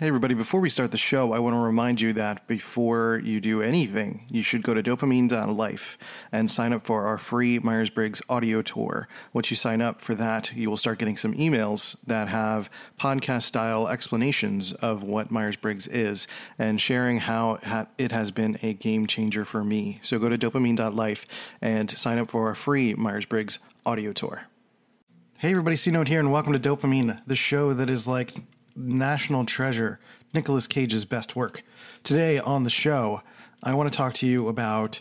Hey, everybody, before we start the show, I want to remind you that before you do anything, you should go to dopamine.life and sign up for our free Myers Briggs audio tour. Once you sign up for that, you will start getting some emails that have podcast style explanations of what Myers Briggs is and sharing how it has been a game changer for me. So go to dopamine.life and sign up for our free Myers Briggs audio tour. Hey, everybody, C Note here, and welcome to DOPEamine, the show that is like national treasure, Nicolas Cage's best work. Today on the show, I want to talk to you about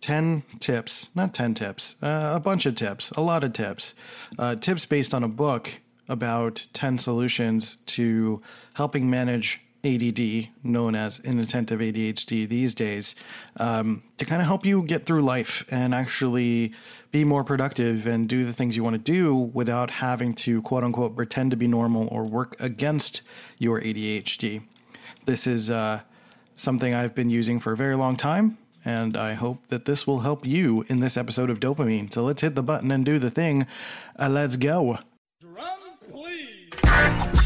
10 tips, not 10 tips, uh, a bunch of tips, a lot of tips, uh, tips based on a book about 10 solutions to helping manage ADD, known as inattentive ADHD these days, um, to kind of help you get through life and actually be more productive and do the things you want to do without having to quote unquote pretend to be normal or work against your ADHD. This is uh, something I've been using for a very long time, and I hope that this will help you in this episode of DOPEamine. So let's hit the button and do the thing. Uh, let's go. Drums, please.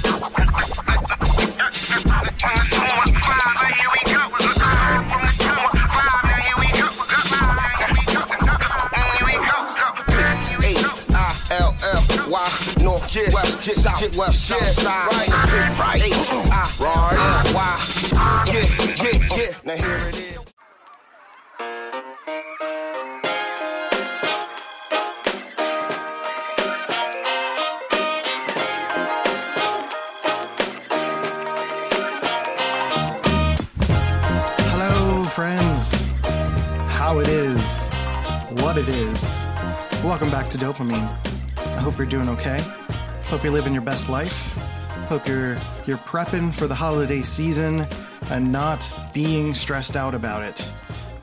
Yeah, west, yeah, south, west, yeah, side, right, right, right, right, why, yeah, yeah, yeah. Now here it is. Hello, friends. How it is, what it is. Welcome back to DOPEamine. I hope you're doing okay. Hope you're living your best life. Hope you're you're prepping for the holiday season and not being stressed out about it.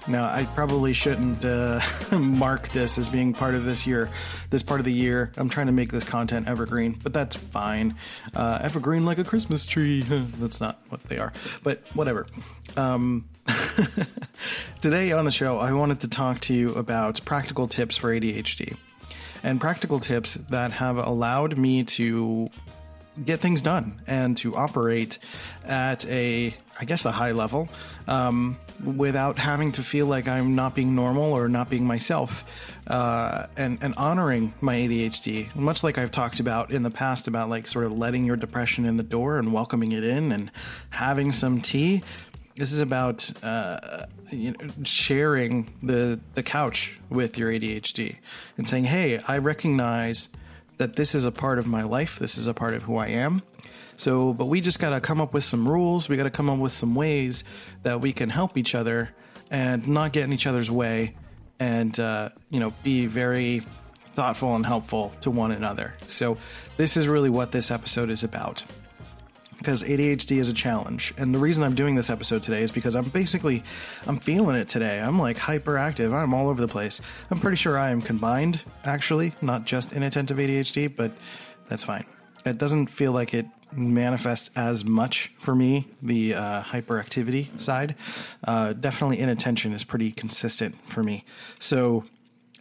Now, I probably shouldn't uh, mark this as being part of this year, this part of the year. I'm trying to make this content evergreen, but that's fine. Uh, evergreen like a Christmas tree. that's not what they are, but whatever. Um, today on the show, I wanted to talk to you about practical tips for ADHD and practical tips that have allowed me to get things done and to operate at a I guess a high level um, without having to feel like I'm not being normal or not being myself uh, and and honoring my ADHD much like I've talked about in the past about like sort of letting your depression in the door and welcoming it in and having some tea this is about uh, you know, sharing the the couch with your ADHD and saying, "Hey, I recognize that this is a part of my life. This is a part of who I am." So, but we just got to come up with some rules. We got to come up with some ways that we can help each other and not get in each other's way, and uh, you know, be very thoughtful and helpful to one another. So, this is really what this episode is about because ADHD is a challenge. And the reason I'm doing this episode today is because I'm basically I'm feeling it today. I'm like hyperactive. I'm all over the place. I'm pretty sure I am combined actually, not just inattentive ADHD, but that's fine. It doesn't feel like it manifests as much for me, the uh, hyperactivity side. Uh, definitely inattention is pretty consistent for me. So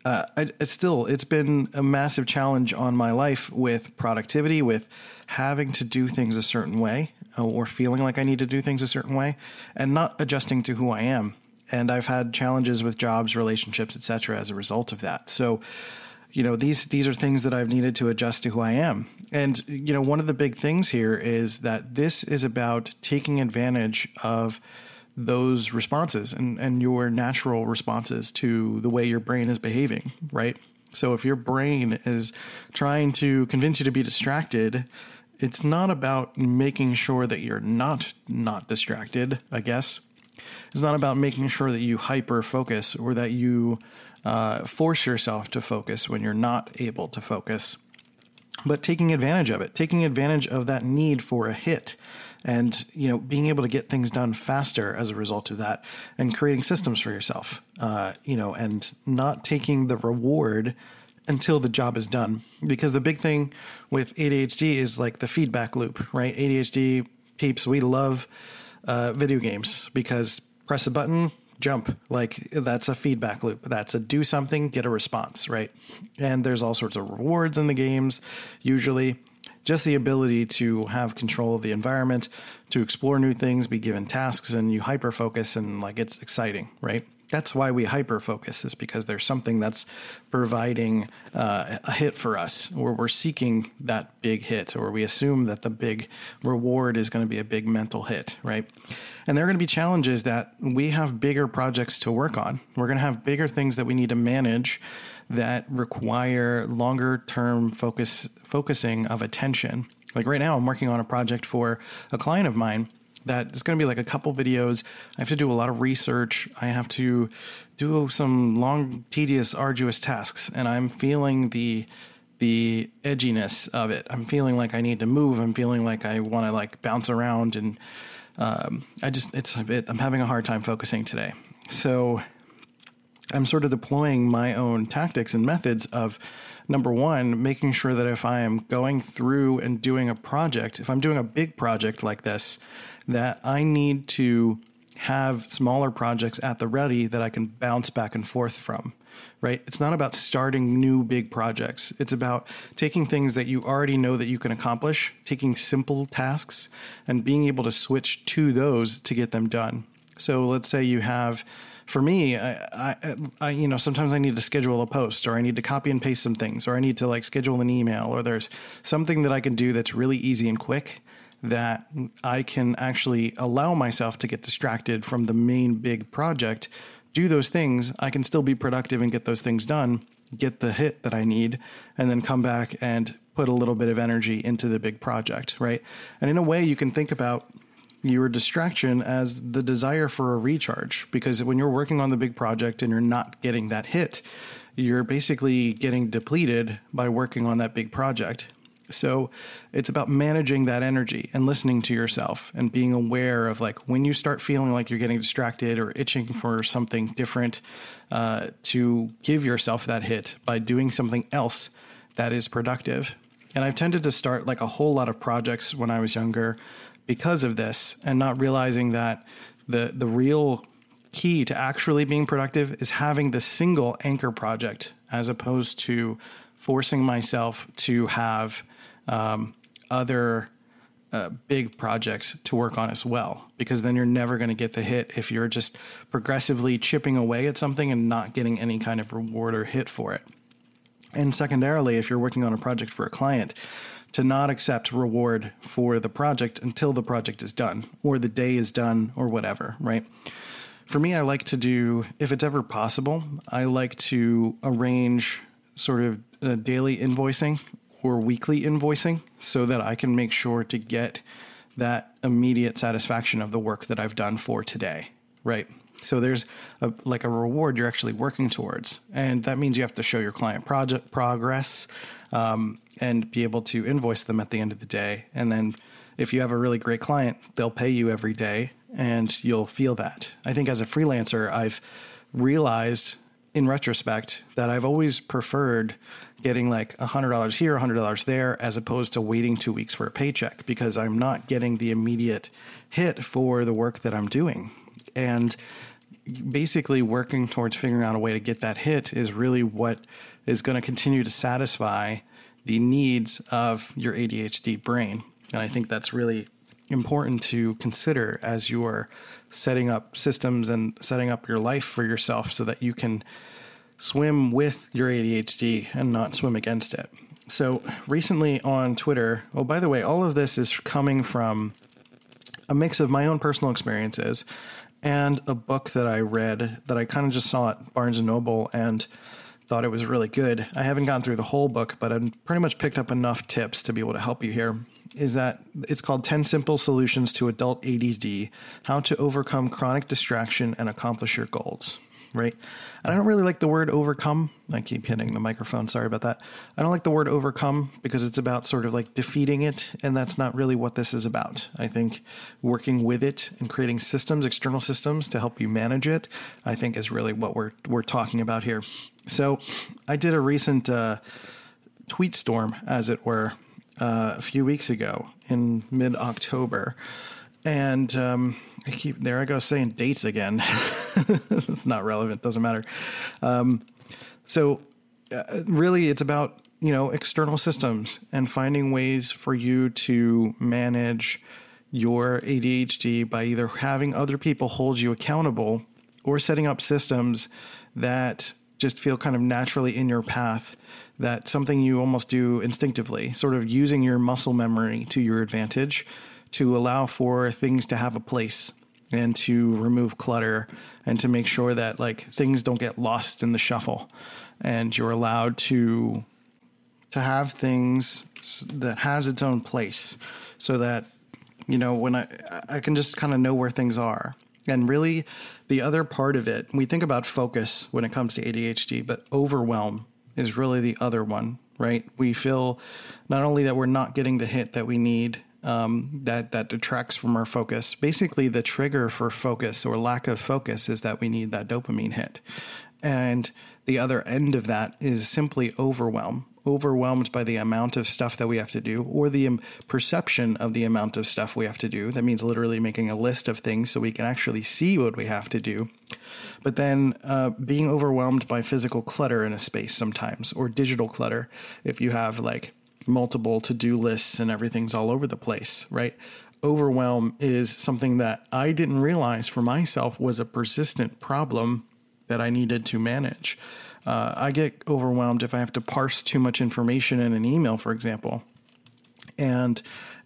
uh, it's still it's been a massive challenge on my life with productivity, with having to do things a certain way uh, or feeling like I need to do things a certain way, and not adjusting to who I am. And I've had challenges with jobs, relationships, etc. as a result of that. So, you know, these these are things that I've needed to adjust to who I am. And you know, one of the big things here is that this is about taking advantage of those responses and, and your natural responses to the way your brain is behaving, right? So if your brain is trying to convince you to be distracted, it's not about making sure that you're not not distracted, I guess. It's not about making sure that you hyper focus or that you uh, force yourself to focus when you're not able to focus, but taking advantage of it, taking advantage of that need for a hit and you know being able to get things done faster as a result of that and creating systems for yourself uh, you know and not taking the reward until the job is done. Because the big thing with adhd is like the feedback loop right? Adhd peeps we love uh, video games because press a button jump. Like that's a feedback loop. That's a do something get a response right? And there's all sorts of rewards in the games usually just the ability to have control of the environment, to explore new things, be given tasks, and you hyper focus and like it's exciting, right? That's why we hyper focus is because there's something that's providing uh, a hit for us, or we're seeking that big hit, or we assume that the big reward is going to be a big mental hit, right? And there are going to be challenges that we have bigger projects to work on. We're going to have bigger things that we need to manage that require longer term focus focusing of attention. Like right now, I'm working on a project for a client of mine that is going to be like a couple videos. I have to do a lot of research. I have to do some long, tedious, arduous tasks, and I'm feeling the the edginess of it. I'm feeling like I need to move. I'm feeling like I want to like bounce around, and um, I just it's a bit. I'm having a hard time focusing today. So I'm sort of deploying my own tactics and methods of number one, making sure that if I am going through and doing a project, if I'm doing a big project like this, that I need to have smaller projects at the ready that I can bounce back and forth from, right? It's not about starting new big projects. It's about taking things that you already know that you can accomplish, taking simple tasks, and being able to switch to those to get them done. So let's say you have for me, I, I, I, you know, sometimes I need to schedule a post or I need to copy and paste some things or I need to like schedule an email or there's something that I can do that's really easy and quick that I can actually allow myself to get distracted from the main big project, do those things. I can still be productive and get those things done, get the hit that I need, and then come back and put a little bit of energy into the big project, right? And in a way, you can think about your distraction as the desire for a recharge because when you're working on the big project and you're not getting that hit, you're basically getting depleted by working on that big project. So it's about managing that energy and listening to yourself and being aware of like when you start feeling like you're getting distracted or itching for something different uh, to give yourself that hit by doing something else that is productive. And I've tended to start like a whole lot of projects when I was younger because of this and not realizing that the the real key to actually being productive is having the single anchor project as opposed to forcing myself to have um, other uh, big projects to work on as well because then you're never going to get the hit if you're just progressively chipping away at something and not getting any kind of reward or hit for it. And secondarily, if you're working on a project for a client, to not accept reward for the project until the project is done or the day is done or whatever, right? For me, I like to do, if it's ever possible, I like to arrange sort of daily invoicing or weekly invoicing so that I can make sure to get that immediate satisfaction of the work that I've done for today, right? So there's a, like a reward you're actually working towards, and that means you have to show your client project progress. Um, and be able to invoice them at the end of the day. And then if you have a really great client, they'll pay you every day and you'll feel that. I think as a freelancer, I've realized in retrospect that I've always preferred getting like $100 here, $100 there, as opposed to waiting two weeks for a paycheck because I'm not getting the immediate hit for the work that I'm doing. And basically, working towards figuring out a way to get that hit is really what is going to continue to satisfy the needs of your ADHD brain. And I think that's really important to consider as you are setting up systems and setting up your life for yourself so that you can swim with your ADHD and not swim against it. So, recently on Twitter, oh, by the way, all of this is coming from a mix of my own personal experiences and a book that I read that I kind of just saw at Barnes and Noble and thought it was really good. I haven't gone through the whole book, but I've pretty much picked up enough tips to be able to help you here. Is that it's called 10 Simple Solutions to Adult ADD How to Overcome Chronic Distraction and Accomplish Your Goals right? And I don't really like the word overcome. I keep hitting the microphone. Sorry about that. I don't like the word overcome because it's about sort of like defeating it. And that's not really what this is about. I think working with it and creating systems, external systems to help you manage it, I think is really what we're, we're talking about here. So I did a recent uh, tweet storm, as it were, uh, a few weeks ago in mid October. And, um, I keep there. I go saying dates again. it's not relevant. Doesn't matter. Um, so, uh, really, it's about you know, external systems and finding ways for you to manage your ADHD by either having other people hold you accountable or setting up systems that just feel kind of naturally in your path that something you almost do instinctively sort of using your muscle memory to your advantage to allow for things to have a place and to remove clutter and to make sure that like things don't get lost in the shuffle. And you're allowed to to have things that has its own place so that you know when i i can just kind of know where things are. And really the other part of it we think about focus when it comes to adhd but overwhelm is really the other one right? We feel not only that we're not getting the hit that we need um, that that detracts from our focus. Basically, the trigger for focus or lack of focus is that we need that dopamine hit, and the other end of that is simply overwhelm overwhelmed by the amount of stuff that we have to do or the perception of the amount of stuff we have to do. That means literally making a list of things so we can actually see what we have to do. But then uh, being overwhelmed by physical clutter in a space sometimes or digital clutter if you have like multiple to do lists and everything's all over the place, right? Overwhelm is something that I didn't realize for myself was a persistent problem that I needed to manage. Uh, I get overwhelmed if I have to parse too much information in an email, for example. And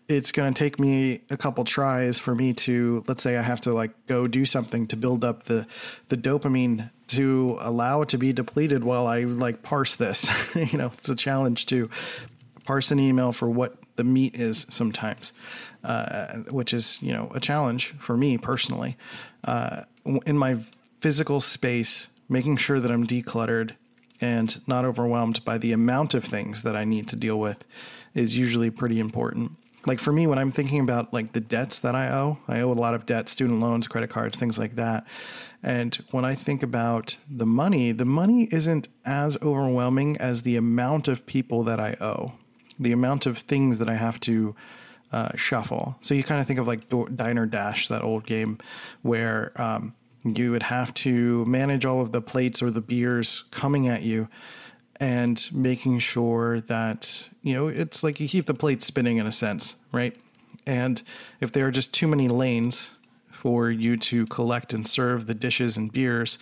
it's going to take me a couple tries for me to let's say I have to like go do something to build up the the dopamine to allow it to be depleted while I like parse this. you know, it's a challenge to parse an email for what the meat is sometimes, uh, which is you know a challenge for me personally. Uh, in my physical space, making sure that I'm decluttered and not overwhelmed by the amount of things that I need to deal with is usually pretty important. Like for me, when I'm thinking about like the debts that I owe, I owe a lot of debt, student loans, credit cards, things like that. And when I think about the money, the money isn't as overwhelming as the amount of people that I owe, the amount of things that I have to uh, shuffle. So you kind of think of like Diner Dash, that old game where um, you would have to manage all of the plates or the beers coming at you and making sure that, you know, it's like you keep the plate spinning in a sense, right? And if there are just too many lanes for you to collect and serve the dishes and beers,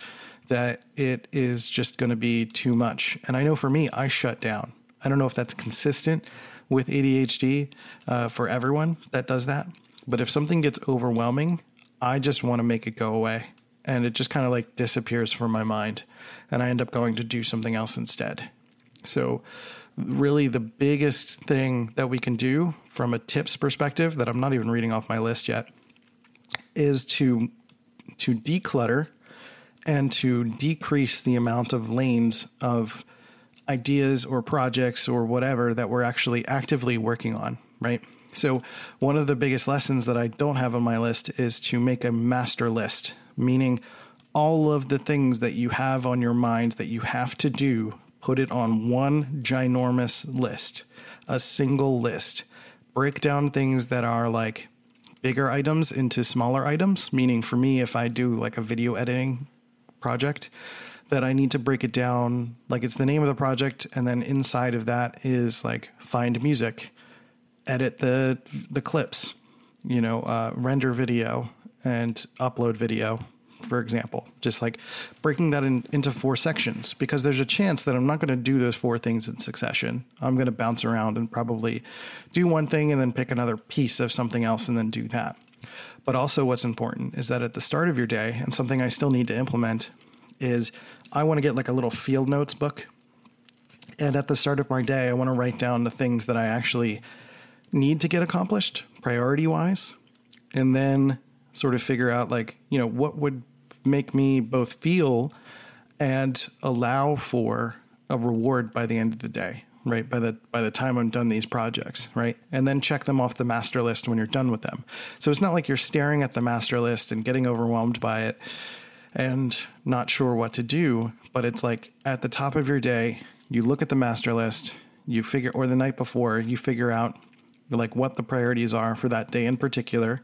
that it is just going to be too much. And I know for me, I shut down. I don't know if that's consistent with ADHD uh, for everyone that does that. But if something gets overwhelming, I just want to make it go away and it just kind of like disappears from my mind and I end up going to do something else instead. So really the biggest thing that we can do from a tips perspective that I'm not even reading off my list yet is to to declutter and to decrease the amount of lanes of ideas or projects or whatever that we're actually actively working on, right? So, one of the biggest lessons that I don't have on my list is to make a master list meaning all of the things that you have on your mind that you have to do, put it on one ginormous list, a single list. Break down things that are like bigger items into smaller items, meaning for me, if I do like a video editing project, that I need to break it down like it's the name of the project, and then inside of that is like find music, edit the the clips, you know, uh, render video, and upload video, for example. Just like breaking that in, into four sections because there's a chance that I'm not going to do those four things in succession. I'm going to bounce around and probably do one thing and then pick another piece of something else and then do that. But also, what's important is that at the start of your day, and something I still need to implement is I want to get like a little field notes book. And at the start of my day, I want to write down the things that I actually need to get accomplished priority wise. And then sort of figure out like you know what would make me both feel and allow for a reward by the end of the day right by the by the time i'm done these projects right and then check them off the master list when you're done with them so it's not like you're staring at the master list and getting overwhelmed by it and not sure what to do but it's like at the top of your day you look at the master list you figure or the night before you figure out like what the priorities are for that day in particular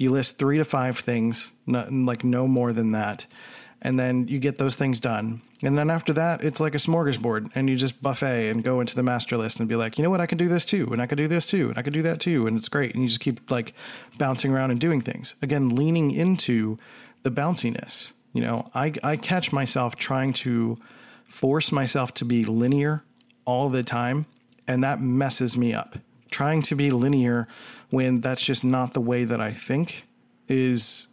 you list three to five things, not, like no more than that. and then you get those things done. And then after that, it's like a smorgasbord, and you just buffet and go into the master list and be like, you know what, I can do this too, and I can do this too, and I can do that too, and it's great. And you just keep like bouncing around and doing things. Again, leaning into the bounciness. You know, I, I catch myself trying to force myself to be linear all the time, and that messes me up. Trying to be linear when that's just not the way that I think is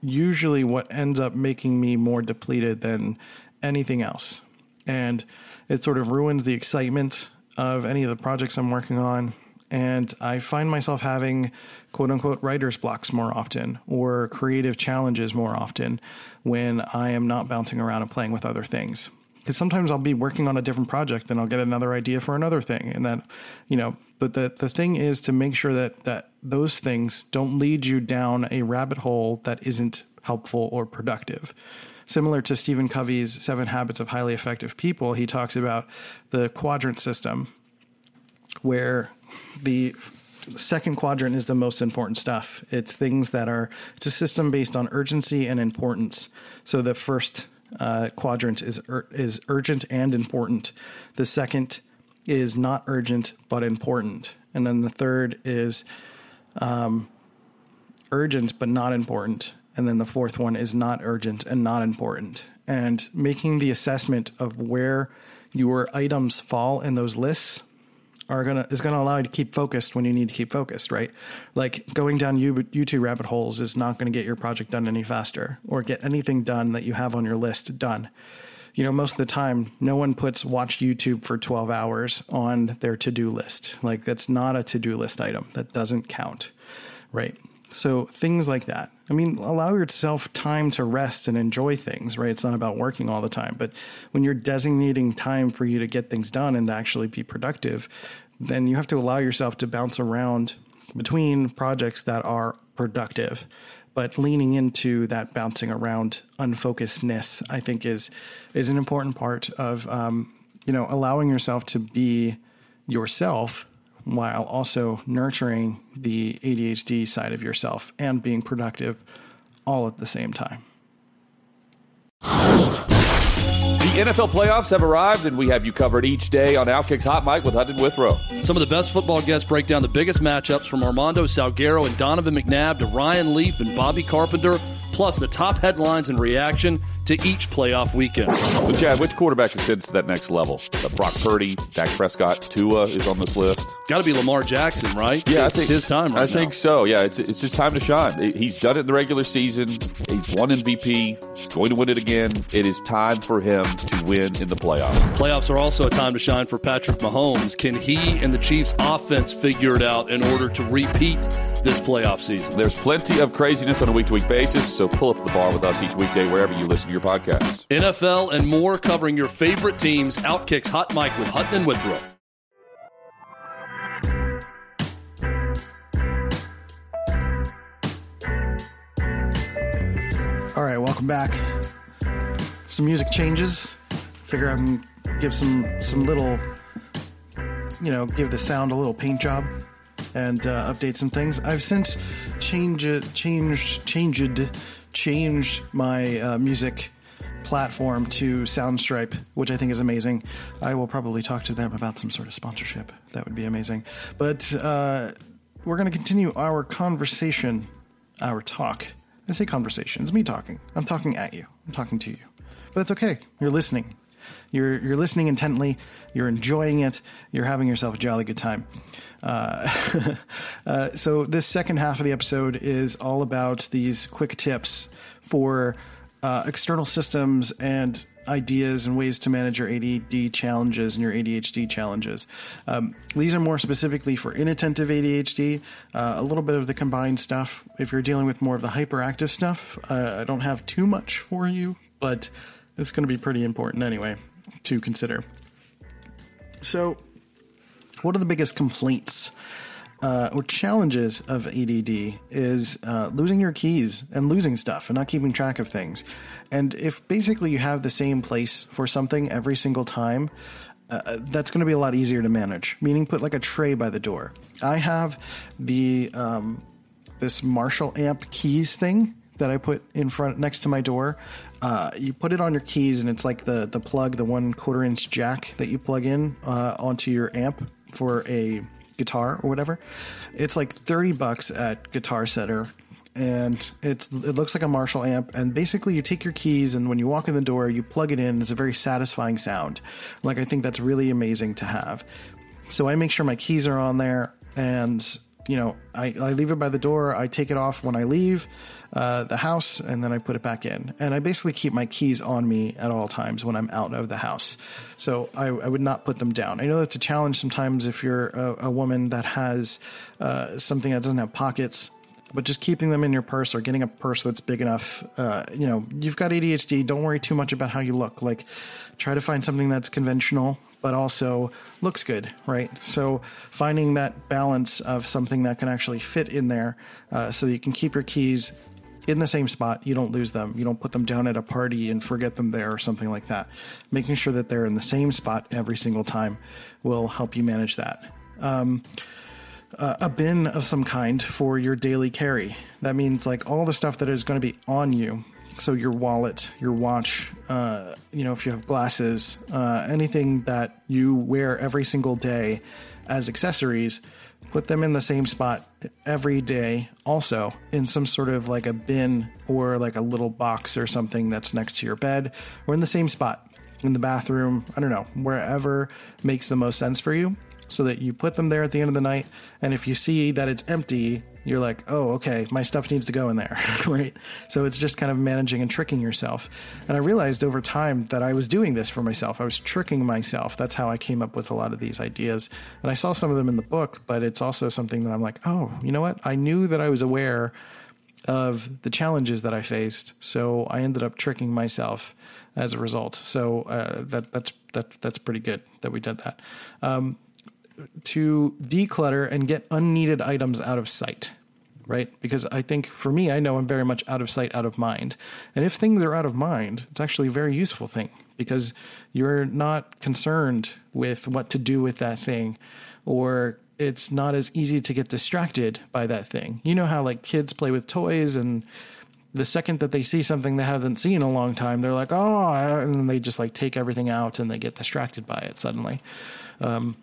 usually what ends up making me more depleted than anything else. And it sort of ruins the excitement of any of the projects I'm working on. And I find myself having quote unquote writer's blocks more often or creative challenges more often when I am not bouncing around and playing with other things. Because sometimes I'll be working on a different project and I'll get another idea for another thing. And then, you know, but the, the thing is to make sure that, that those things don't lead you down a rabbit hole that isn't helpful or productive. Similar to Stephen Covey's Seven Habits of Highly Effective People, he talks about the quadrant system, where the second quadrant is the most important stuff. It's things that are, it's a system based on urgency and importance. So the first uh, quadrant is ur- is urgent and important. The second is not urgent but important, and then the third is um, urgent but not important, and then the fourth one is not urgent and not important. And making the assessment of where your items fall in those lists are gonna is gonna allow you to keep focused when you need to keep focused, right? Like going down YouTube rabbit holes is not going to get your project done any faster or get anything done that you have on your list done. You know, most of the time, no one puts watch YouTube for 12 hours on their to do list. Like, that's not a to do list item. That doesn't count, right? So, things like that. I mean, allow yourself time to rest and enjoy things, right? It's not about working all the time. But when you're designating time for you to get things done and to actually be productive, then you have to allow yourself to bounce around between projects that are productive. But leaning into that bouncing around unfocusedness, I think, is is an important part of um, you know allowing yourself to be yourself while also nurturing the ADHD side of yourself and being productive all at the same time. The NFL playoffs have arrived, and we have you covered each day on Outkick's Hot Mic with Hutton Withrow. Some of the best football guests break down the biggest matchups from Armando Salguero and Donovan McNabb to Ryan Leaf and Bobby Carpenter plus the top headlines and reaction to each playoff weekend. So, Chad, which quarterback ascends to that next level? Uh, Brock Purdy, Dak Prescott, Tua is on this list. Got to be Lamar Jackson, right? Yeah, it's I think his time. Right I think now. so. Yeah, it's it's his time to shine. He's done it in the regular season. He's won MVP. He's going to win it again. It is time for him to win in the playoffs. Playoffs are also a time to shine for Patrick Mahomes. Can he and the Chiefs' offense figure it out in order to repeat this playoff season? There's plenty of craziness on a week to week basis, so pull up the bar with us each weekday wherever you listen your podcasts. NFL and more covering your favorite teams. Outkick's Hot Mic with Hutton and Withrow. All right, welcome back. Some music changes. Figure I can give some some little, you know, give the sound a little paint job and uh, update some things. I've since changed changed changed changed my uh, music platform to Soundstripe, which I think is amazing. I will probably talk to them about some sort of sponsorship. That would be amazing. But uh, we're going to continue our conversation, our talk. I say conversation. It's me talking. I'm talking at you. I'm talking to you. But it's okay. You're listening. You're you're listening intently. You're enjoying it. You're having yourself a jolly good time. Uh, uh, so this second half of the episode is all about these quick tips for uh, external systems and ideas and ways to manage your ADD challenges and your ADHD challenges. Um, these are more specifically for inattentive ADHD, uh, a little bit of the combined stuff. If you're dealing with more of the hyperactive stuff, uh, I don't have too much for you, but it's going to be pretty important anyway to consider. So, what are the biggest complaints uh, or challenges of ADD is uh, losing your keys and losing stuff and not keeping track of things. And if basically you have the same place for something every single time, uh, that's going to be a lot easier to manage. Meaning, put like a tray by the door. I have the um, this Marshall amp keys thing that I put in front next to my door. Uh, you put it on your keys, and it's like the the plug, the one quarter inch jack that you plug in uh, onto your amp for a guitar or whatever. It's like thirty bucks at Guitar Center. And it's it looks like a Marshall amp, and basically you take your keys, and when you walk in the door, you plug it in. It's a very satisfying sound. Like I think that's really amazing to have. So I make sure my keys are on there, and you know I, I leave it by the door. I take it off when I leave uh, the house, and then I put it back in. And I basically keep my keys on me at all times when I'm out of the house. So I, I would not put them down. I know that's a challenge sometimes if you're a, a woman that has uh, something that doesn't have pockets but just keeping them in your purse or getting a purse that's big enough. Uh, you know, you've got ADHD. Don't worry too much about how you look. Like, try to find something that's conventional, but also looks good, right? So, finding that balance of something that can actually fit in there uh, so you can keep your keys in the same spot. You don't lose them. You don't put them down at a party and forget them there or something like that. Making sure that they're in the same spot every single time will help you manage that. Um, uh, a bin of some kind for your daily carry. That means like all the stuff that is going to be on you. So your wallet, your watch, uh, you know, if you have glasses, uh, anything that you wear every single day as accessories, put them in the same spot every day. Also in some sort of like a bin or like a little box or something that's next to your bed, or in the same spot in the bathroom. I don't know, wherever makes the most sense for you so that you put them there at the end of the night. And if you see that it's empty, you're like, oh, okay, my stuff needs to go in there, right? So it's just kind of managing and tricking yourself. And I realized over time that I was doing this for myself. I was tricking myself. That's how I came up with a lot of these ideas. And I saw some of them in the book, but it's also something that I'm like, oh, you know what? I knew that I was aware of the challenges that I faced. So I ended up tricking myself as a result. So uh, that that's that that's pretty good that we did that. Um, to declutter and get unneeded items out of sight right? Because I think for me, I know I'm very much out of sight, out of mind. And if things are out of mind, it's actually a very useful thing because you're not concerned with what to do with that thing or it's not as easy to get distracted by that thing. You know how like kids play with toys and the second that they see something they haven't seen in a long time, they're like, oh, and then they just like take everything out and they get distracted by it suddenly. Um,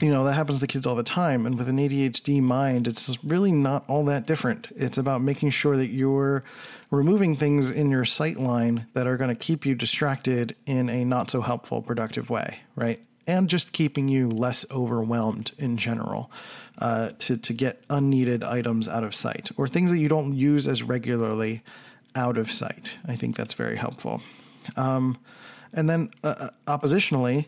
you know, that happens to kids all the time. And with an ADHD mind, it's really not all that different. It's about making sure that you're removing things in your sight line that are going to keep you distracted in a not so helpful, productive way, right? And just keeping you less overwhelmed in general uh, to, to get unneeded items out of sight or things that you don't use as regularly out of sight. I think that's very helpful. Um, and then, uh, uh oppositionally,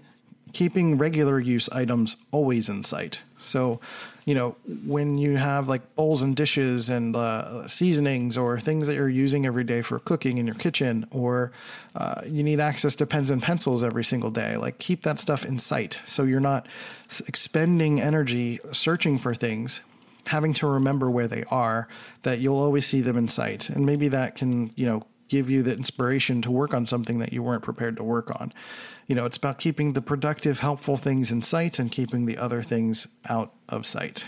keeping regular use items always in sight. So, you know, when you have like bowls and dishes and uh, seasonings or things that you're using every day for cooking in your kitchen, or uh, you need access to pens and pencils every single day, like keep that stuff in sight so you're not expending energy searching for things having to remember where they are that you'll always see them in sight and maybe that can you know give you the inspiration to work on something that you weren't prepared to work on. You know, it's about keeping the productive, helpful things in sight and keeping the other things out of sight.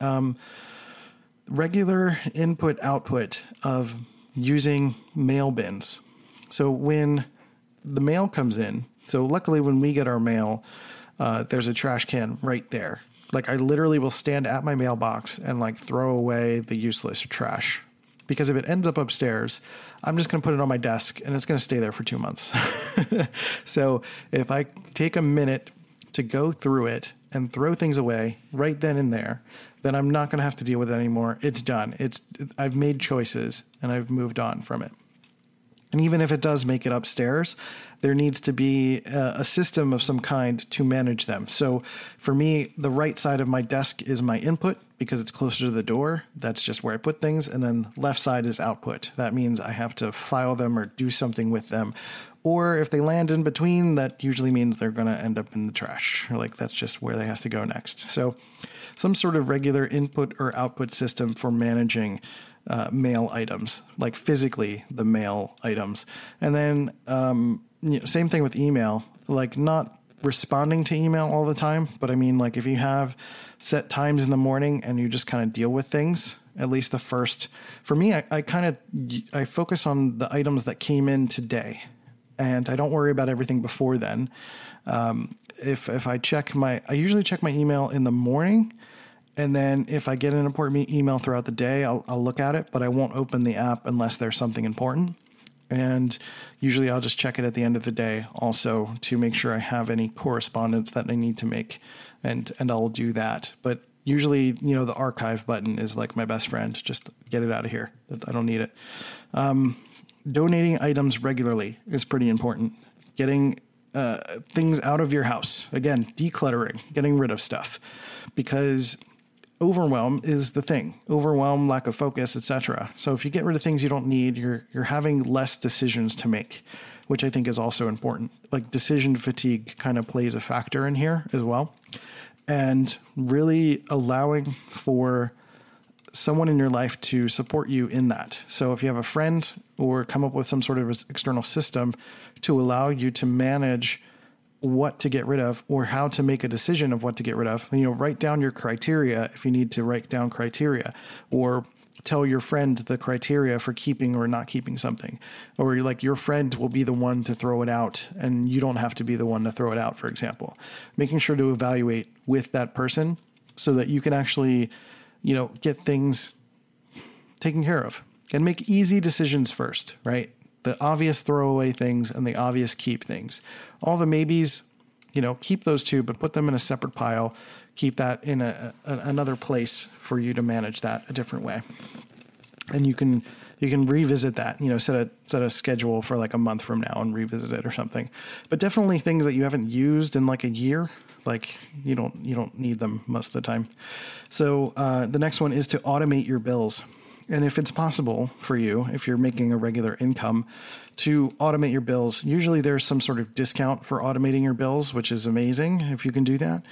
Um, regular input output of using mail bins. So when the mail comes in, so luckily when we get our mail, uh, there's a trash can right there. Like I literally will stand at my mailbox and like throw away the useless trash because if it ends up upstairs, I'm just going to put it on my desk and it's going to stay there for two months. so if I take a minute to go through it and throw things away right then and there, then I'm not going to have to deal with it anymore. It's done. It's I've made choices and I've moved on from it. And even if it does make it upstairs, there needs to be a, a, system of some kind to manage them. So for me, the right side of my desk is my input because it's closer to the door. That's just where I put things. And then left side is output. That means I have to file them or do something with them. Or if they land in between, that usually means they're going to end up in the trash. Like that's just where they have to go next. So some sort of regular input or output system for managing uh, mail items, like physically the mail items. And then, um, you know, same thing with email, like not responding to email all the time, but I mean, like if you have set times in the morning and you just kind of deal with things, at least the first. For me, I, I kind of I focus on the items that came in today, and I don't worry about everything before then. Um, if if I check my, I usually check my email in the morning, and then if I get an important email throughout the day, I'll, I'll look at it, but I won't open the app unless there's something important. And usually I'll just check it at the end of the day also to make sure I have any correspondence that I need to make and and I'll do that. But usually, you know, the archive button is like my best friend. Just get it out of here. I don't need it. Um, donating items regularly is pretty important. Getting uh, things out of your house. Again, decluttering, getting rid of stuff because overwhelm is the thing overwhelm lack of focus etc so if you get rid of things you don't need you're you're having less decisions to make which i think is also important like decision fatigue kind of plays a factor in here as well and really allowing for someone in your life to support you in that so if you have a friend or come up with some sort of external system to allow you to manage what to get rid of or how to make a decision of what to get rid of. You know, write down your criteria if you need to write down criteria or tell your friend the criteria for keeping or not keeping something. Or like your friend will be the one to throw it out and you don't have to be the one to throw it out, for example. Making sure to evaluate with that person so that you can actually, you know, get things taken care of and make easy decisions first, right? the obvious throwaway things and the obvious keep things. All the maybes, you know, keep those two, but put them in a separate pile. Keep that in a, a, another place for you to manage that a different way. And you can you can revisit that. You know, set a set a schedule for like a month from now and revisit it or something. But definitely things that you haven't used in like a year, like you don't you don't need them most of the time. So uh, the next one is to automate your bills. And if it's possible for you, if you're making a regular income, to automate your bills, usually there's some sort of discount for automating your bills, which is amazing if you can do that.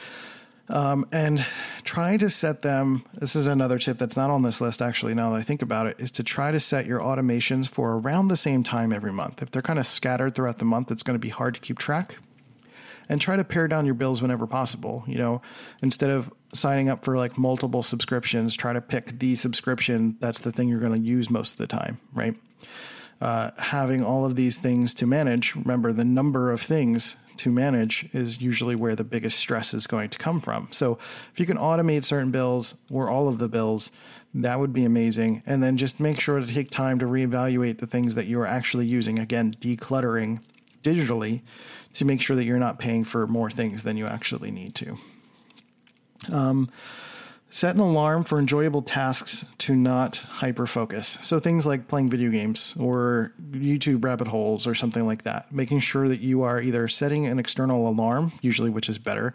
Um, and try to set them. This is another tip that's not on this list, actually, now that I think about it, is to try to set your automations for around the same time every month. If they're kind of scattered throughout the month, it's going to be hard to keep track and try to pare down your bills whenever possible. You know, instead of signing up for like multiple subscriptions, try to pick the subscription that's the thing you're going to use most of the time, right? Uh, having all of these things to manage, remember the number of things to manage is usually where the biggest stress is going to come from. So if you can automate certain bills or all of the bills, that would be amazing. And then just make sure to take time to reevaluate the things that you are actually using. Again, decluttering digitally to make sure that you're not paying for more things than you actually need to. Um, set an alarm for enjoyable tasks to not hyper focus. So things like playing video games or YouTube rabbit holes or something like that. Making sure that you are either setting an external alarm, usually which is better,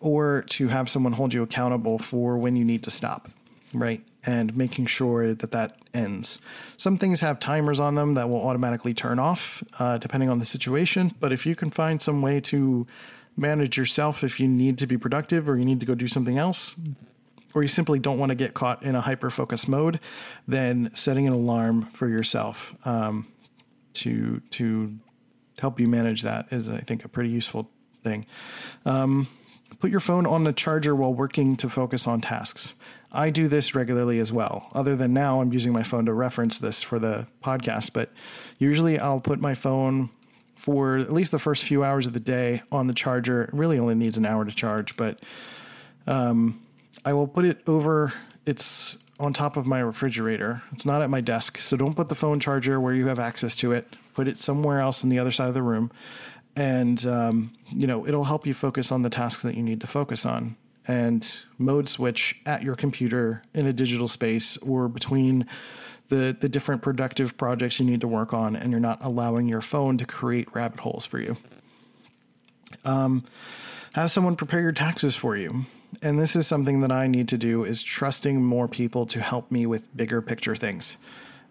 or to have someone hold you accountable for when you need to stop, right? and making sure that that ends. Some things have timers on them that will automatically turn off uh, depending on the situation, but if you can find some way to manage yourself if you need to be productive or you need to go do something else, or you simply don't want to get caught in a hyper focus mode, then setting an alarm for yourself um, to to help you manage that is, I think, a pretty useful thing. Um, put your phone on the charger while working to focus on tasks. I do this regularly as well. Other than now, I'm using my phone to reference this for the podcast, but usually I'll put my phone for at least the first few hours of the day on the charger. It really only needs an hour to charge, but um, I will put it over. It's on top of my refrigerator. It's not at my desk, so don't put the phone charger where you have access to it. Put it somewhere else on the other side of the room, and um, you know it'll help you focus on the tasks that you need to focus on and mode switch at your computer in a digital space or between the, the different productive projects you need to work on, and you're not allowing your phone to create rabbit holes for you. Um, have someone prepare your taxes for you. And this is something that I need to do is trusting more people to help me with bigger picture things.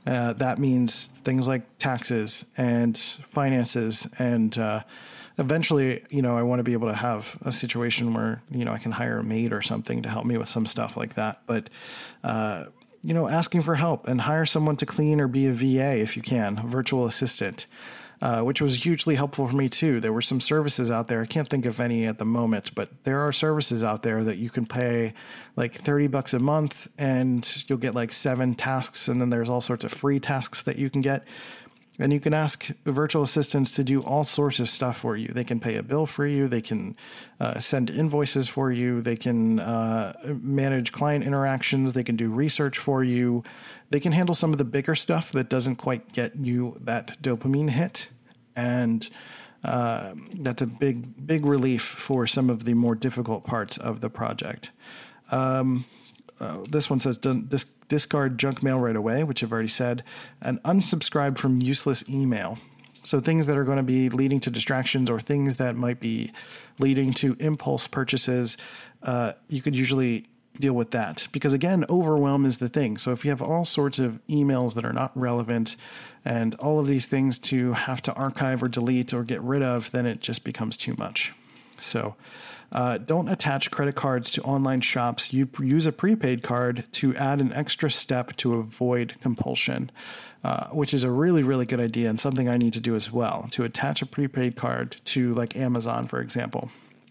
Uh, that means things like taxes and finances and uh, eventually, you know, I want to be able to have a situation where, you know, I can hire a maid or something to help me with some stuff like that. But, uh, you know, asking for help and hire someone to clean or be a VA if you can, a virtual assistant. Uh, which was hugely helpful for me too. There were some services out there. I can't think of any at the moment, but there are services out there that you can pay like 30 bucks a month and you'll get like seven tasks. And then there's all sorts of free tasks that you can get. And you can ask virtual assistants to do all sorts of stuff for you. They can pay a bill for you. They can uh, send invoices for you. They can uh, manage client interactions. They can do research for you. They can handle some of the bigger stuff that doesn't quite get you that dopamine hit. And uh, that's a big, big relief for some of the more difficult parts of the project. Um, uh, this one says dis- discard junk mail right away, which I've already said, and unsubscribe from useless email. So things that are going to be leading to distractions or things that might be leading to impulse purchases, uh, you could usually deal with that because again, overwhelm is the thing. So if you have all sorts of emails that are not relevant and all of these things to have to archive or delete or get rid of, then it just becomes too much. So uh, don't attach credit cards to online shops. You use a prepaid card to add an extra step to avoid compulsion, uh, which is a really, really good idea and something I need to do as well to attach a prepaid card to like Amazon, for example.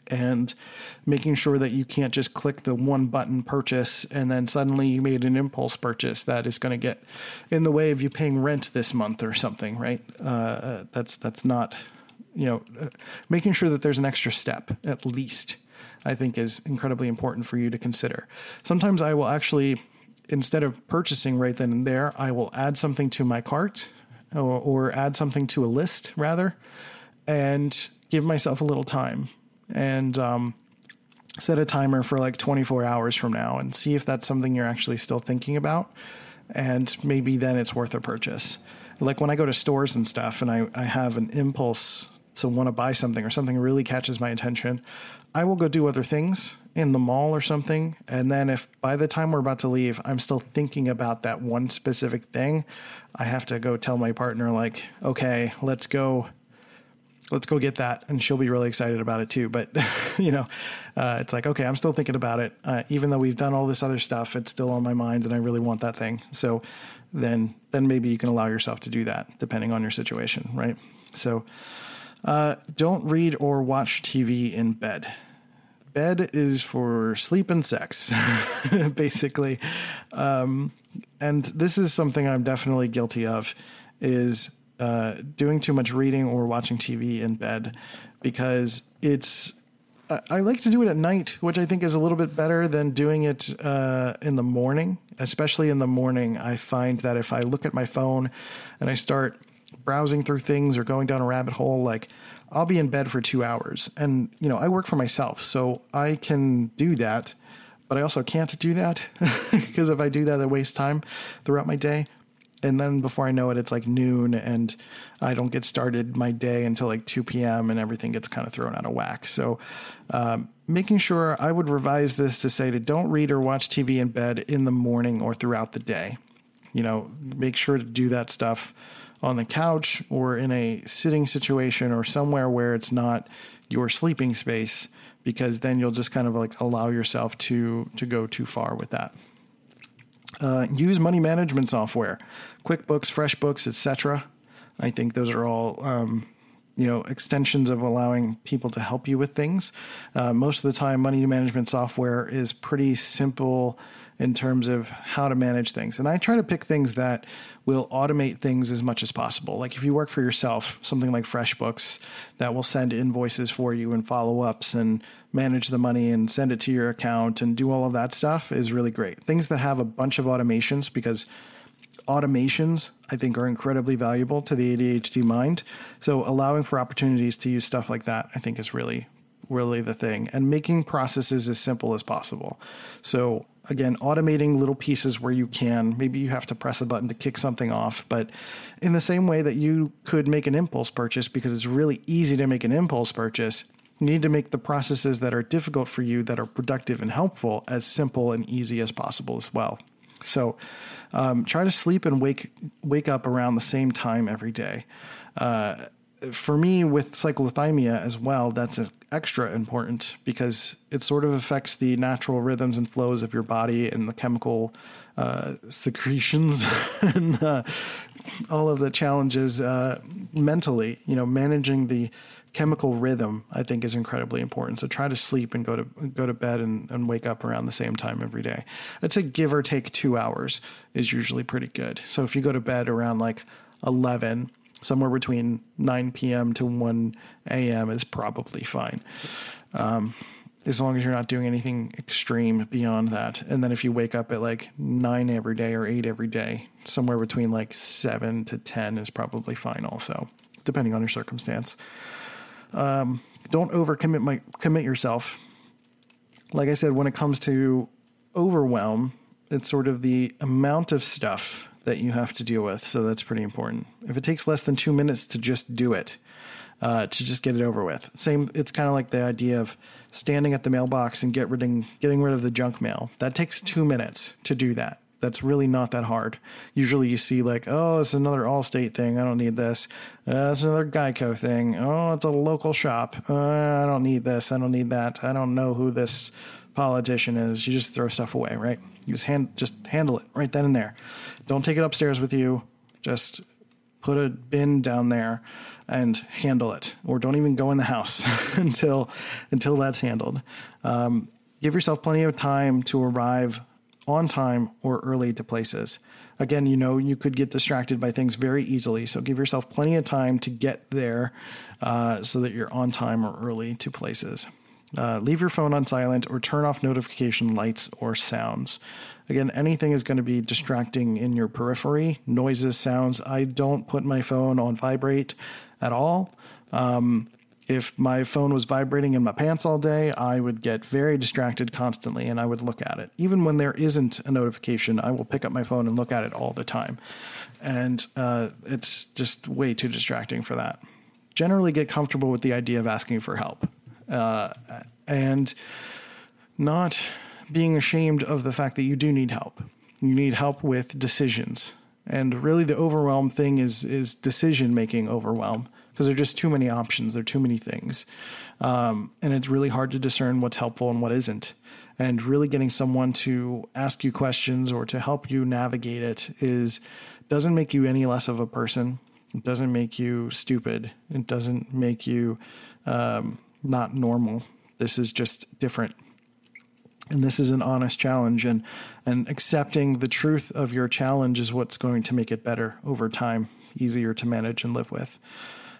And making sure that you can't just click the one button purchase and then suddenly you made an impulse purchase that is going to get in the way of you paying rent this month or something, right? Uh, that's that's not you know, uh, making sure that there's an extra step at least, I think is incredibly important for you to consider. Sometimes I will actually, instead of purchasing right then and there, I will add something to my cart or, or add something to a list rather, and give myself a little time and um, set a timer for like 24 hours from now and see if that's something you're actually still thinking about. And maybe then it's worth a purchase. Like when I go to stores and stuff and I, I have an impulse to want to buy something or something really catches my attention, I will go do other things in the mall or something. And then if by the time we're about to leave, I'm still thinking about that one specific thing, I have to go tell my partner, like, okay, let's go. Let's go get that, and she'll be really excited about it too. But you know, uh, it's like okay, I'm still thinking about it, uh, even though we've done all this other stuff. It's still on my mind, and I really want that thing. So then, then maybe you can allow yourself to do that, depending on your situation, right? So, uh, don't read or watch TV in bed. Bed is for sleep and sex, basically. Um, and this is something I'm definitely guilty of is uh, doing too much reading or watching TV in bed because it's I like to do it at night, which I think is a little bit better than doing it uh, in the morning. Especially in the morning, I find that if I look at my phone and I start browsing through things or going down a rabbit hole, like I'll be in bed for two hours. And, you know, I work for myself, so I can do that, but I also can't do that because if I do that, I waste time throughout my day. And then before I know it, it's like noon and I don't get started my day until like 2 p.m. and everything gets kind of thrown out of whack. So, um, making sure I would revise this to say to don't read or watch TV in bed in the morning or throughout the day. You know, make sure to do that stuff on the couch or in a sitting situation or somewhere where it's not your sleeping space because then you'll just kind of like allow yourself to to go too far with that. Uh, use money management software, QuickBooks, FreshBooks, etc. I think those are all um, you know extensions of allowing people to help you with things. Uh, most of the time, money management software is pretty simple in terms of how to manage things. And I try to pick things that will automate things as much as possible. Like if you work for yourself, something like FreshBooks that will send invoices for you and follow ups and manage the money and send it to your account and do all of that stuff is really great. Things that have a bunch of automations because automations I think are incredibly valuable to the ADHD mind. So allowing for opportunities to use stuff like that I think is really really the thing and making processes as simple as possible. So again, automating little pieces where you can. Maybe you have to press a button to kick something off, but in the same way that you could make an impulse purchase because it's really easy to make an impulse purchase, you need to make the processes that are difficult for you, that are productive and helpful, as simple and easy as possible as well. So, um, try to sleep and wake wake up around the same time every day. Uh, for me with cyclothymia as well, that's extra important because it sort of affects the natural rhythms and flows of your body and the chemical uh, secretions and uh, all of the challenges uh, mentally. You know, managing the chemical rhythm I think is incredibly important. So try to sleep and go to go to bed and, and wake up around the same time every day. I'd say give or take two hours is usually pretty good. So if you go to bed around like eleven, somewhere between nine p.m. to one a.m. is probably fine. Um, as long as you're not doing anything extreme beyond that. And then if you wake up at like nine every day or eight every day, somewhere between like seven to 10 is probably fine also, depending on your circumstance. Um, don't overcommit my, commit yourself. Like I said, when it comes to overwhelm, it's sort of the amount of stuff that you have to deal with. So that's pretty important. If it takes less than two minutes to just do it, uh, to just get it over with. Same, it's kind of like the idea of standing at the mailbox and get getting rid of the junk mail. That takes two minutes to do that. That's really not that hard. Usually you see like, oh, it's another Allstate thing. I don't need this. Uh, another Geico thing. Oh, it's a local shop. Uh, I don't need this. I don't need that. I don't know who this politician is. You just throw stuff away, right? You just hand just handle it right then and there. Don't take it upstairs with you. Just put a bin down there and handle it, or don't even go in the house until until that's handled. Um, give yourself plenty of time to arrive on time or early to places. Again, you know you could get distracted by things very easily, so give yourself plenty of time to get there uh, so that you're on time or early to places. Uh, leave your phone on silent or turn off notification lights or sounds. Again, anything is going to be distracting in your periphery, noises, sounds. I don't put my phone on vibrate at all. Um, if my phone was vibrating in my pants all day, I would get very distracted constantly and I would look at it. Even when there isn't a notification, I will pick up my phone and look at it all the time. And uh, it's just way too distracting for that. Generally, get comfortable with the idea of asking for help uh, and not being ashamed of the fact that you do need help. You need help with decisions. And really, the overwhelm thing is is decision making overwhelm because there are just too many options. There are too many things. Um, and it's really hard to discern what's helpful and what isn't. And really getting someone to ask you questions or to help you navigate it is doesn't make you any less of a person. It doesn't make you stupid. It doesn't make you um, not normal. This is just different. And this is an honest challenge, and and accepting the truth of your challenge is what's going to make it better over time, easier to manage and live with.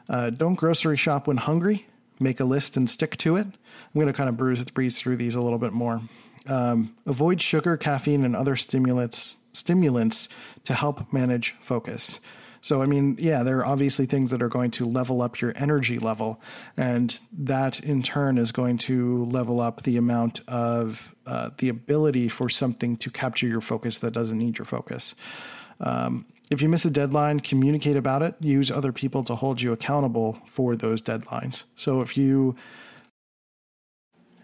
Uh, don't grocery shop when hungry. Make a list and stick to it. I'm going to kind of breeze, breeze through these a little bit more. Um, avoid sugar, caffeine, and other stimulants stimulants to help manage focus. So, I mean, yeah, there are obviously things that are going to level up your energy level, and that in turn is going to level up the amount of uh, the ability for something to capture your focus that doesn't need your focus. Um, if you miss a deadline, communicate about it. Use other people to hold you accountable for those deadlines. So if you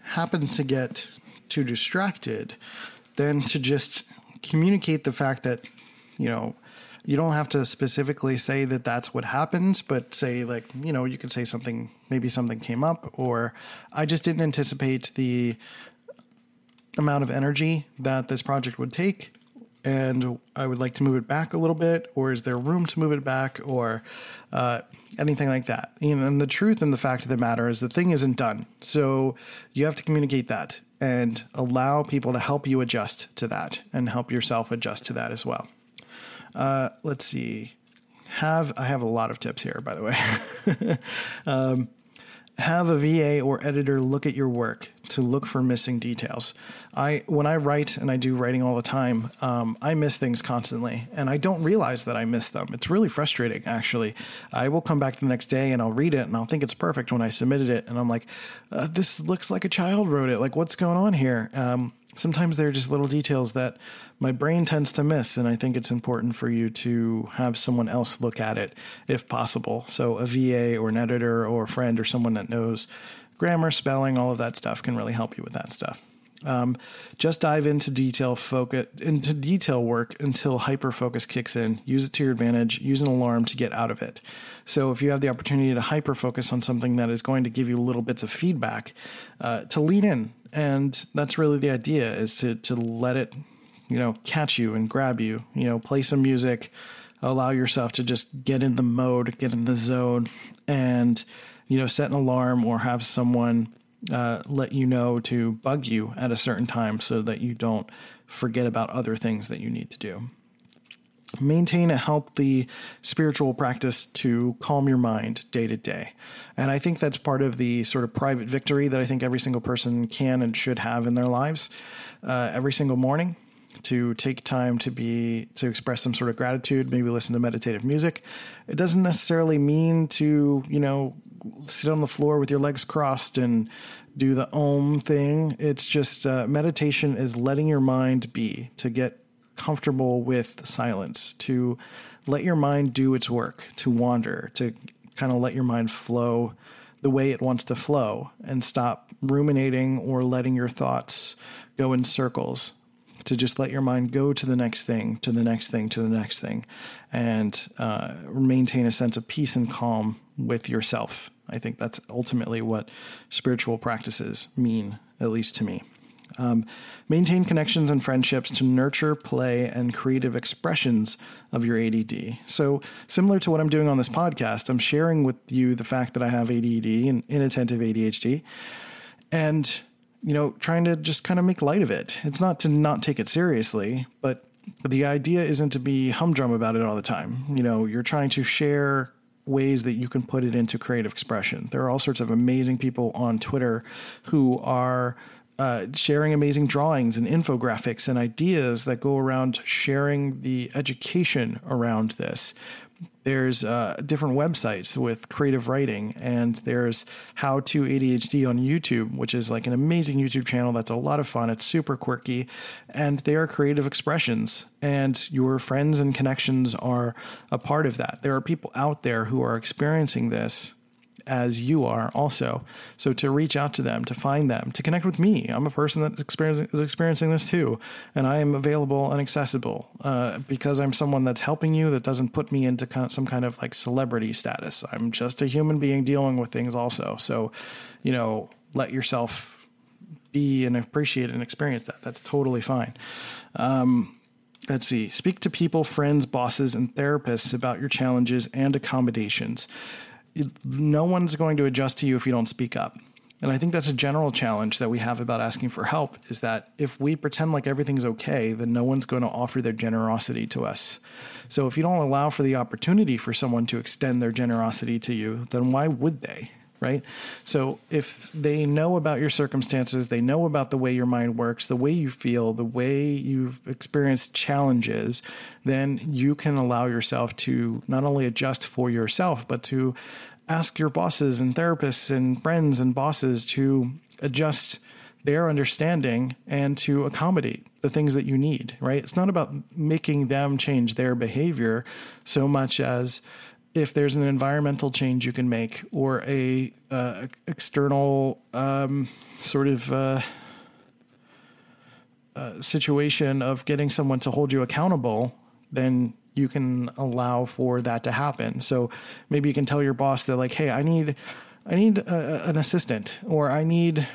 happen to get too distracted, then to just communicate the fact that, you know, you don't have to specifically say that that's what happened, but say, like, you know, you could say something, maybe something came up, or I just didn't anticipate the amount of energy that this project would take and I would like to move it back a little bit, or is there room to move it back, or uh, anything like that? You know, and the truth and the fact of the matter is the thing isn't done. So you have to communicate that and allow people to help you adjust to that and help yourself adjust to that as well. Uh, let's see. Have I have a lot of tips here, by the way. um, have a VA or editor look at your work to look for missing details. I when I write and I do writing all the time, um, I miss things constantly, and I don't realize that I miss them. It's really frustrating, actually. I will come back the next day and I'll read it and I'll think it's perfect when I submitted it, and I'm like, uh, "This looks like a child wrote it. Like, what's going on here?" Um, sometimes there are just little details that my brain tends to miss and i think it's important for you to have someone else look at it if possible so a va or an editor or a friend or someone that knows grammar spelling all of that stuff can really help you with that stuff. Um, just dive into detail focus into detail work until hyper focus kicks in. Use it to your advantage. Use an alarm to get out of it. So if you have the opportunity to hyper focus on something that is going to give you little bits of feedback uh, to lean in. And that's really the idea is to to let it you know catch you and grab you. You know play some music allow yourself to just get in the mode, get in the zone, and you know, set an alarm or have someone uh, let you know to bug you at a certain time so that you don't forget about other things that you need to do. Maintain a healthy spiritual practice to calm your mind day to day. And I think that's part of the sort of private victory that I think every single person can and should have in their lives. Uh, every single morning, to take time to be to express some sort of gratitude maybe listen to meditative music it doesn't necessarily mean to you know sit on the floor with your legs crossed and do the om thing. It's just uh, meditation is letting your mind be to get comfortable with silence to let your mind do its work to wander to kind of let your mind flow the way it wants to flow and stop ruminating or letting your thoughts go in circles to just let your mind go to the next thing, to the next thing, to the next thing, and uh, maintain a sense of peace and calm with yourself. I think that's ultimately what spiritual practices mean, at least to me. Um, maintain connections and friendships to nurture play and creative expressions of your ADD. So, similar to what I'm doing on this podcast, I'm sharing with you the fact that I have ADD and inattentive ADHD. And you know, trying to just kind of make light of it. It's not to not take it seriously, but the idea isn't to be humdrum about it all the time. You know, you're trying to share ways that you can put it into creative expression. There are all sorts of amazing people on Twitter who are uh, sharing amazing drawings and infographics and ideas that go around sharing the education around this there's uh, different websites with creative writing and there's how to adhd on youtube which is like an amazing youtube channel that's a lot of fun. It's super quirky and they are creative expressions and your friends and connections are a part of that. There are people out there who are experiencing this as you are also. So to reach out to them, to find them, to connect with me. I'm a person that is experiencing, this too, and I am available and accessible uh, because I'm someone that's helping you. That doesn't put me into some kind of like celebrity status. I'm just a human being dealing with things also. So, you know, let yourself be and appreciate and experience that. That's totally fine. Um, Let's see. Speak to people, friends, bosses, and therapists about your challenges and accommodations no one's going to adjust to you if you don't speak up. And I think that's a general challenge that we have about asking for help is that if we pretend like everything's okay, then no one's going to offer their generosity to us. So if you don't allow for the opportunity for someone to extend their generosity to you, then why would they? Right? So if they know about your circumstances, they know about the way your mind works, the way you feel, the way you've experienced challenges, then you can allow yourself to not only adjust for yourself, but to ask your bosses and therapists and friends and bosses to adjust their understanding and to accommodate the things that you need, right? It's not about making them change their behavior so much as if there's an environmental change you can make or a uh, external um, sort of uh, uh, situation of getting someone to hold you accountable, then you can allow for that to happen. So maybe you can tell your boss that like, hey, I need, I need a, an assistant, or I need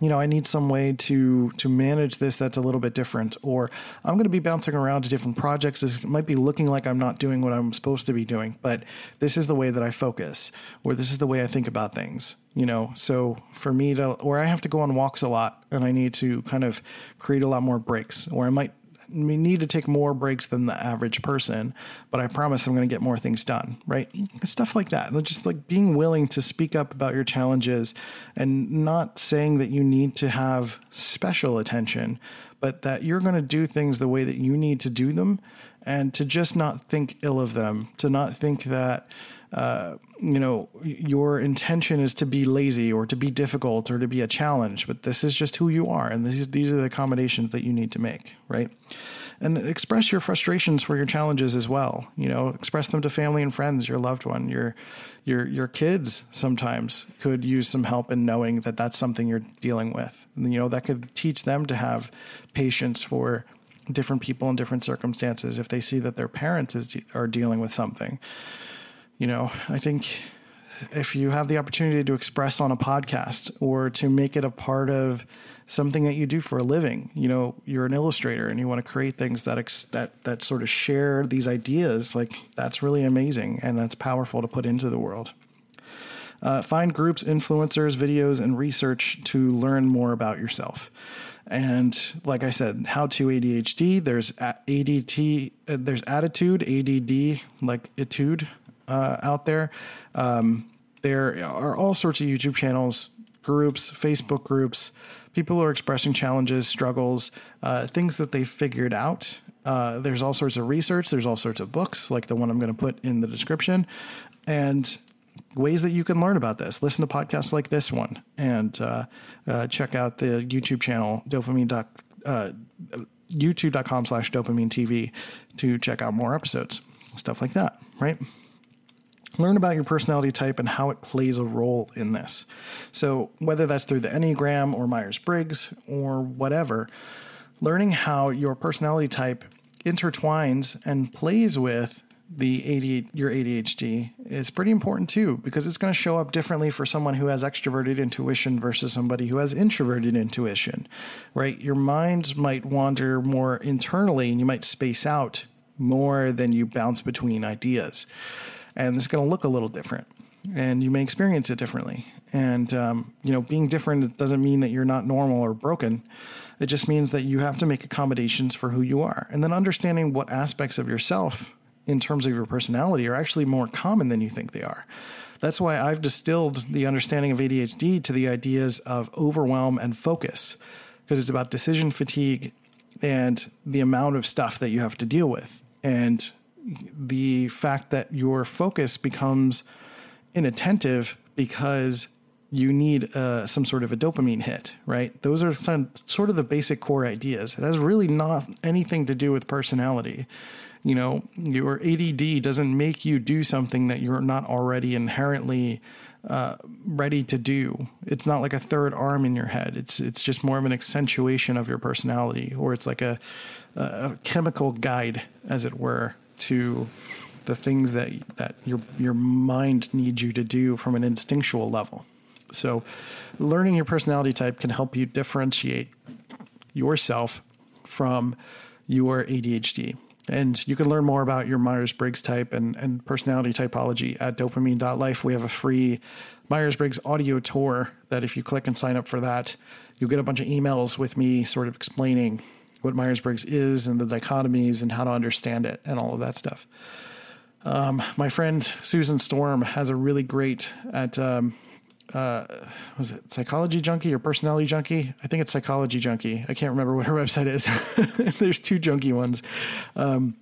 you know, I need some way to to manage this that's a little bit different, or I'm going to be bouncing around to different projects. This might be looking like I'm not doing what I'm supposed to be doing, but this is the way that I focus, or this is the way I think about things. You know, so for me to, or I have to go on walks a lot, and I need to kind of create a lot more breaks, or I might need to take more breaks than the average person, but I promise I'm going to get more things done, right? Stuff like that. Just like being willing to speak up about your challenges and not saying that you need to have special attention, but that you're going to do things the way that you need to do them and to just not think ill of them, to not think that uh, you know, your intention is to be lazy or to be difficult or to be a challenge, but this is just who you are, and these these are the accommodations that you need to make, right? And express your frustrations for your challenges as well. You know, express them to family and friends, your loved one, your your your kids. Sometimes could use some help in knowing that that's something you're dealing with. And, you know, that could teach them to have patience for different people in different circumstances if they see that their parents is, are dealing with something you know, I think if you have the opportunity to express on a podcast or to make it a part of something that you do for a living, you know, you're an illustrator and you want to create things that ex- that that sort of share these ideas, like that's really amazing and that's powerful to put into the world. Uh, find groups, influencers, videos, and research to learn more about yourself. And like I said, how to ADHD. There's ADT. Uh, there's ADDitude, ADD, like etude uh, out there. Um, there are all sorts of YouTube channels, groups, Facebook groups. People are expressing challenges, struggles, uh, things that they figured out. Uh, there's all sorts of research. There's all sorts of books, like the one I'm going to put in the description, and ways that you can learn about this. Listen to podcasts like this one, and uh, uh, check out the YouTube channel dopamine. Doc, uh, slash dopamine TV to check out more episodes, stuff like that, right? Learn about your personality type and how it plays a role in this. So, whether that's through the Enneagram or Myers Briggs or whatever, learning how your personality type intertwines and plays with the your ADHD is pretty important too because it's going to show up differently for someone who has extroverted intuition versus somebody who has introverted intuition, right? Your mind might wander more internally and you might space out more than you bounce between ideas. And it's going to look a little different and you may experience it differently. And, um, you know, being different doesn't mean that you're not normal or broken. It just means that you have to make accommodations for who you are. And then understanding what aspects of yourself in terms of your personality are actually more common than you think they are. That's why I've distilled the understanding of ADHD to the ideas of overwhelm and focus, because it's about decision fatigue and the amount of stuff that you have to deal with. And the fact that your focus becomes inattentive because you need uh, some sort of a dopamine hit, right? Those are some, sort of the basic core ideas. It has really not anything to do with personality you know, your ADD doesn't make you do something that you're not already inherently uh, ready to do. It's not like a third arm in your head. It's it's just more of an accentuation of your personality, or it's like a, a chemical guide, as it were, to the things that that your your mind needs you to do from an instinctual level. So, learning your personality type can help you differentiate yourself from your ADHD. And you can learn more about your Myers Briggs type and, and personality typology at dopamine.life. We have a free Myers Briggs audio tour that if you click and sign up for that, you'll get a bunch of emails with me sort of explaining what Myers Briggs is and the dichotomies and how to understand it and all of that stuff. Um, my friend Susan Storm has a really great at um, uh, was it Psychology Junkie or Personality Junkie? I think it's Psychology Junkie. I can't remember what her website is. There's two junkie ones. Um,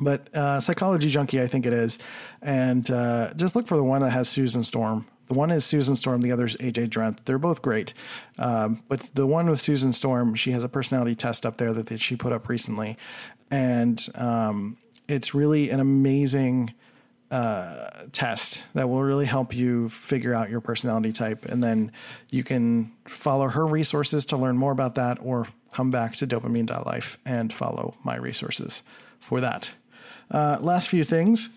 but uh, Psychology Junkie, I think it is. And uh, just look for the one that has Susan Storm. The one is Susan Storm, the other is AJ Drenth. They're both great. Um, but the one with Susan Storm, she has a personality test up there that, that she put up recently. And um, it's really an amazing uh, test that will really help you figure out your personality type. And then you can follow her resources to learn more about that or come back to dopamine.life and follow my resources for that. Uh, last few things.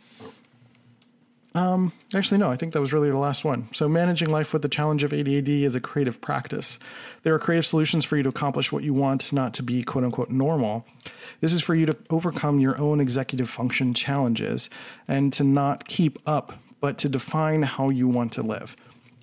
Um, actually, no, I think that was really the last one. So, managing life with the challenge of ADD is a creative practice. There are creative solutions for you to accomplish what you want, not to be quote unquote normal. This is for you to overcome your own executive function challenges and to not keep up, but to define how you want to live.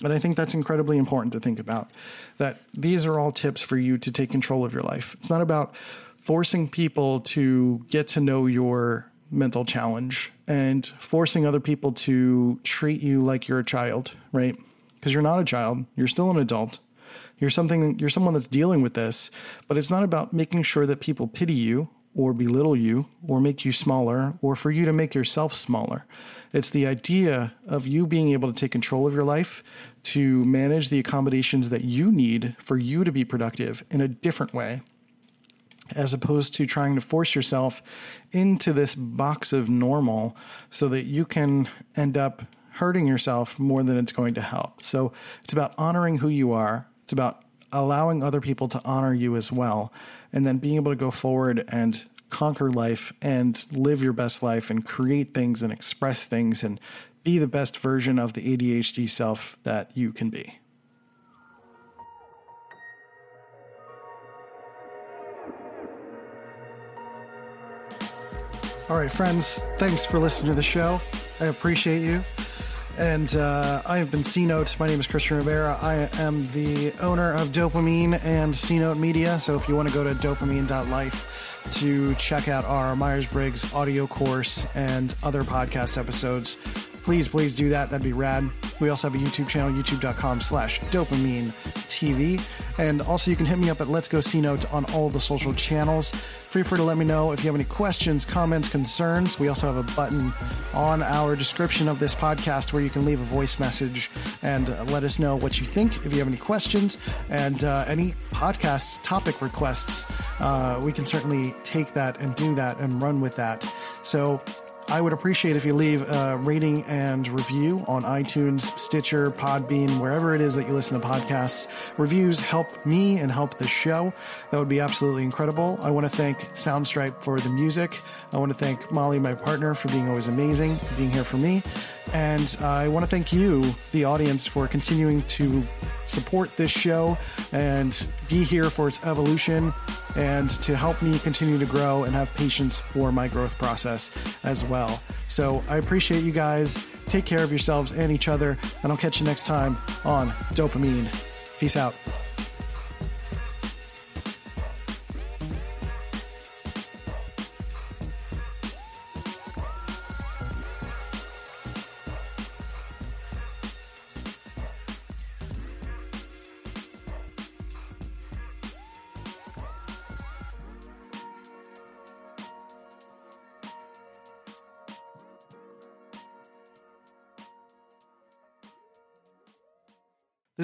And I think that's incredibly important to think about that these are all tips for you to take control of your life. It's not about forcing people to get to know your mental challenge and forcing other people to treat you like you're a child, right? Because you're not a child, you're still an adult. You're something you're someone that's dealing with this, but it's not about making sure that people pity you or belittle you or make you smaller or for you to make yourself smaller. It's the idea of you being able to take control of your life, to manage the accommodations that you need for you to be productive in a different way as opposed to trying to force yourself into this box of normal so that you can end up hurting yourself more than it's going to help. So it's about honoring who you are, it's about allowing other people to honor you as well, and then being able to go forward and conquer life and live your best life and create things and express things and be the best version of the ADHD self that you can be. All right, friends, thanks for listening to the show. I appreciate you. And uh, I have been C Note. My name is Christian Rivera. I am the owner of DOPEamine and C Note Media. So if you want to go to dopamine.life to check out our Myers Briggs audio course and other podcast episodes, please, please do that. That'd be rad. We also have a YouTube channel, youtube.com slash dopamine TV. And also, you can hit me up at Let's Go C on all the social channels. Feel free to let me know if you have any questions, comments, concerns. We also have a button on our description of this podcast where you can leave a voice message and let us know what you think if you have any questions and uh, any podcast topic requests. Uh, we can certainly take that and do that and run with that. So, I would appreciate if you leave a rating and review on iTunes, Stitcher, Podbean, wherever it is that you listen to podcasts. Reviews help me and help the show. That would be absolutely incredible. I want to thank Soundstripe for the music. I want to thank Molly, my partner, for being always amazing, being here for me. And I want to thank you, the audience, for continuing to support this show and be here for its evolution and to help me continue to grow and have patience for my growth process as well. So I appreciate you guys. Take care of yourselves and each other, and I'll catch you next time on DOPEamine. Peace out.